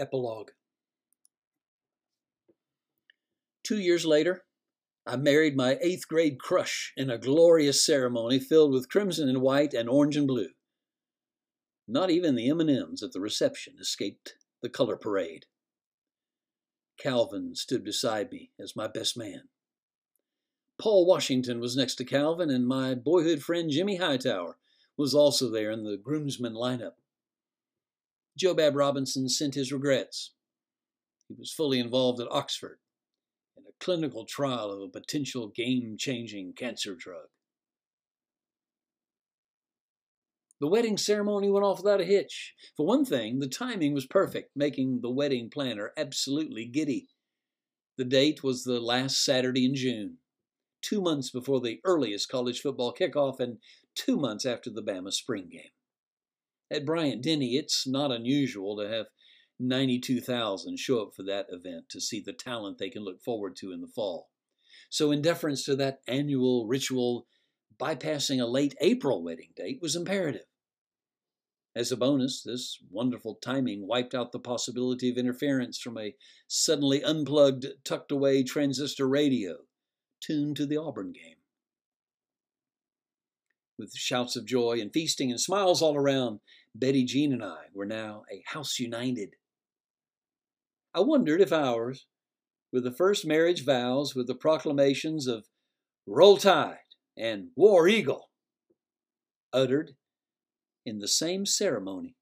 Epilogue Two years later, I married my eighth grade crush in a glorious ceremony filled with crimson and white and orange and blue. Not even the M&Ms at the reception escaped the color parade. Calvin stood beside me as my best man. Paul Washington was next to Calvin, and my boyhood friend Jimmy Hightower was also there in the groomsmen lineup. Jobab Robinson sent his regrets. He was fully involved at Oxford in a clinical trial of a potential game changing cancer drug. The wedding ceremony went off without a hitch. For one thing, the timing was perfect, making the wedding planner absolutely giddy. The date was the last Saturday in June, two months before the earliest college football kickoff and two months after the Bama spring game. At Bryant Denny, it's not unusual to have 92,000 show up for that event to see the talent they can look forward to in the fall. So, in deference to that annual ritual, bypassing a late April wedding date was imperative. As a bonus, this wonderful timing wiped out the possibility of interference from a suddenly unplugged, tucked away transistor radio tuned to the Auburn game. With shouts of joy and feasting and smiles all around, Betty Jean and I were now a house united. I wondered if ours with the first marriage vows with the proclamations of Roll Tide and War Eagle uttered in the same ceremony.